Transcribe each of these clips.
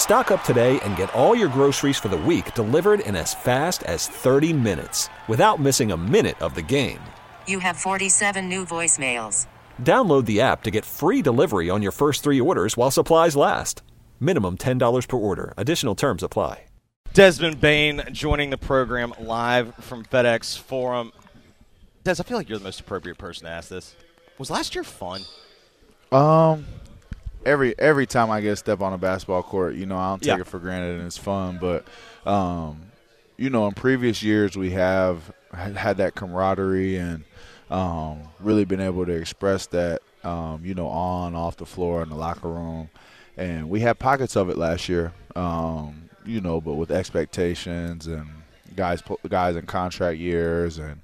Stock up today and get all your groceries for the week delivered in as fast as 30 minutes without missing a minute of the game. You have 47 new voicemails. Download the app to get free delivery on your first three orders while supplies last. Minimum $10 per order. Additional terms apply. Desmond Bane joining the program live from FedEx Forum. Des, I feel like you're the most appropriate person to ask this. Was last year fun? Um, every every time I get to step on a basketball court, you know, I don't take Yeah. it for granted and it's fun. But, um, you know, in previous years we have had had that camaraderie and um, really been able to express that, um, you know, on off the floor in the locker room, and we had pockets of it last year. Um, you know, but with expectations and guys guys in contract years and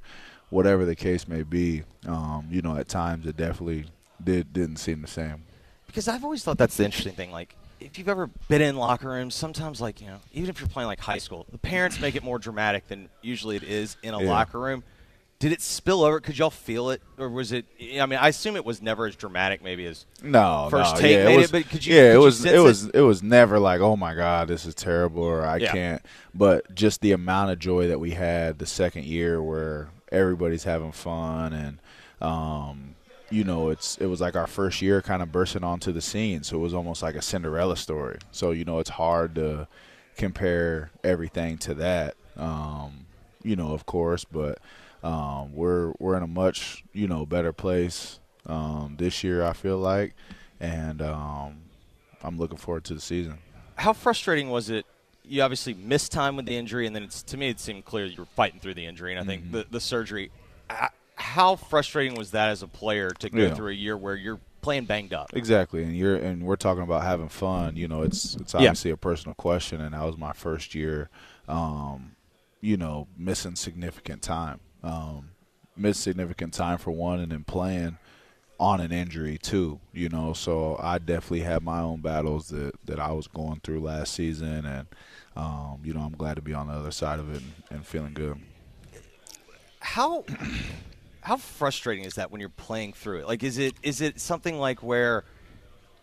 whatever the case may be, um, you know, at times it definitely did didn't seem the same. Because I've always thought that's the interesting thing. Like, if you've ever been in locker rooms, sometimes, like, you know, even if you're playing like high school, the parents make it more dramatic than usually it is in a Yeah. locker room. Did it spill over? Could y'all feel it, or was it? I mean, I assume it was never as dramatic, maybe as No, First no, take yeah, made it it, was, but could you- Yeah, could it was. It it? was. It was never like, oh my god, this is terrible, or I Yeah. can't. But just the amount of joy that we had the second year, where everybody's having fun, and um, you know, it's it was like our first year, kind of bursting onto the scene. So it was almost like a Cinderella story. So you know, it's hard to compare everything to that. Um, you know, of course, but um, we're we're in a much you know better place um, this year. I feel like, and um, I'm looking forward to the season. how frustrating was it? You obviously missed time with the injury, and then it's to me it seemed clear you were fighting through the injury, and I think Mm-hmm. the, the surgery. h- How frustrating was that as a player to go Yeah. through a year where you're playing banged up? Exactly, and you're and we're talking about having fun. You know, it's it's obviously a personal question, and that was my first year. Um, you know, missing significant time, um, missed significant time for one, and then playing on an injury too. You know, so I definitely had my own battles that that I was going through last season, and um, you know, I'm glad to be on the other side of it and, and feeling good. how how frustrating is that when you're playing through it? Like, is it is it something like where,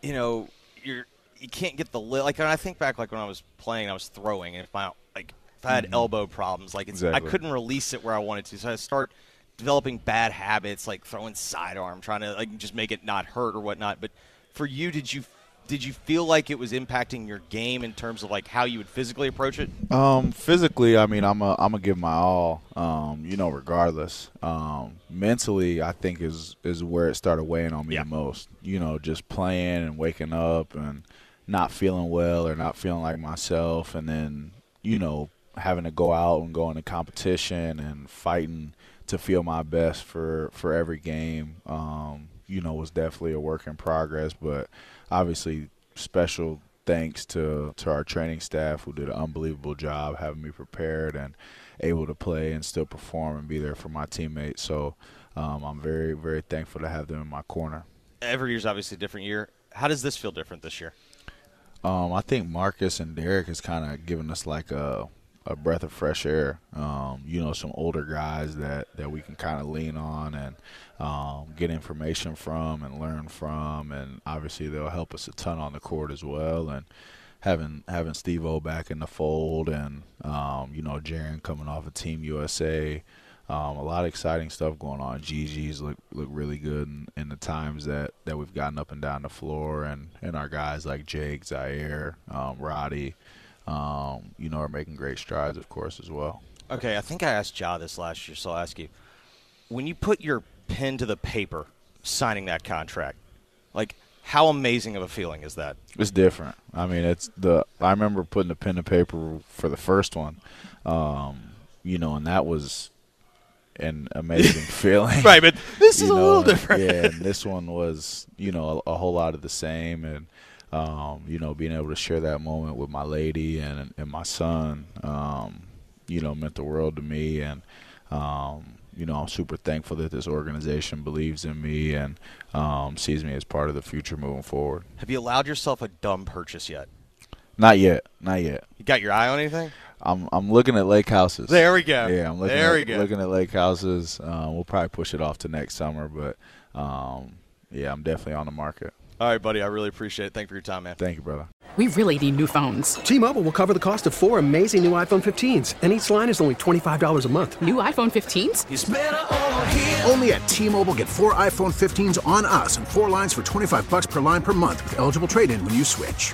you know, you're you can't get the li- like I think back like when I was playing, I was throwing, and if my like if I had elbow problems, like it's, I Mm-hmm. Couldn't release it where I wanted to, so I start developing bad habits like throwing sidearm, trying to like just make it not hurt or whatnot. But for you, did you did you feel like it was impacting your game in terms of like how you would physically approach it? Um, physically, I mean, I'm a, I'm gonna give my all. Um, you know, regardless. Um, mentally, I think is is where it started weighing on me Yeah. the most. You know, just playing and waking up and not feeling well or not feeling like myself, and then you know having to go out and go into competition and fighting to feel my best for for every game. Um, you know, was definitely a work in progress, but obviously special thanks to to our training staff who did an unbelievable job having me prepared and able to play and still perform and be there for my teammates. So um, I'm very very thankful to have them in my corner. Every year's obviously a different year. How does this feel different this year? Um, I think Marcus and Derrick has kind of given us like a a breath of fresh air. Um, you know, some older guys that that we can kind of lean on and um, get information from and learn from, and obviously they'll help us a ton on the court as well. And having having Steve O back in the fold, and um, you know, Jaren coming off of Team USA. Um, a lot of exciting stuff going on. GG's look look really good in, in the times that, that we've gotten up and down the floor, and, and our guys like Jake, Ziaire, um, Roddy, um, you know, are making great strides, of course, as well. Okay, I think I asked Ja this last year, so I'll ask you. When you put your pen to the paper signing that contract, like how amazing of a feeling is that? It's different. I mean, it's the. I remember putting the pen to paper for the first one, um, you know, and that was an amazing feeling. Right, but this is You a little different. Yeah, and this one was, you know, a, a whole lot of the same, and um, you know, being able to share that moment with my lady and and my son, um, you know, meant the world to me, and um, you know, I'm super thankful that this organization believes in me and um, sees me as part of the future moving forward. Have you allowed yourself a dumb purchase yet? Not yet, not yet. You got your eye on anything? I'm I'm looking at lake houses. There we go. Yeah, I'm looking there at, we go. looking at lake houses. Um, we'll probably push it off to next summer, but um, yeah, I'm definitely on the market. All right, buddy. I really appreciate it. Thank you for your time, man. Thank you, brother. We really need new phones. T-Mobile will cover the cost of four amazing new iPhone 15s, and each line is only $25 a month. New iPhone 15s? Only at T-Mobile get four iPhone 15s on us and four lines for 25 bucks per line per month with eligible trade-in when you switch.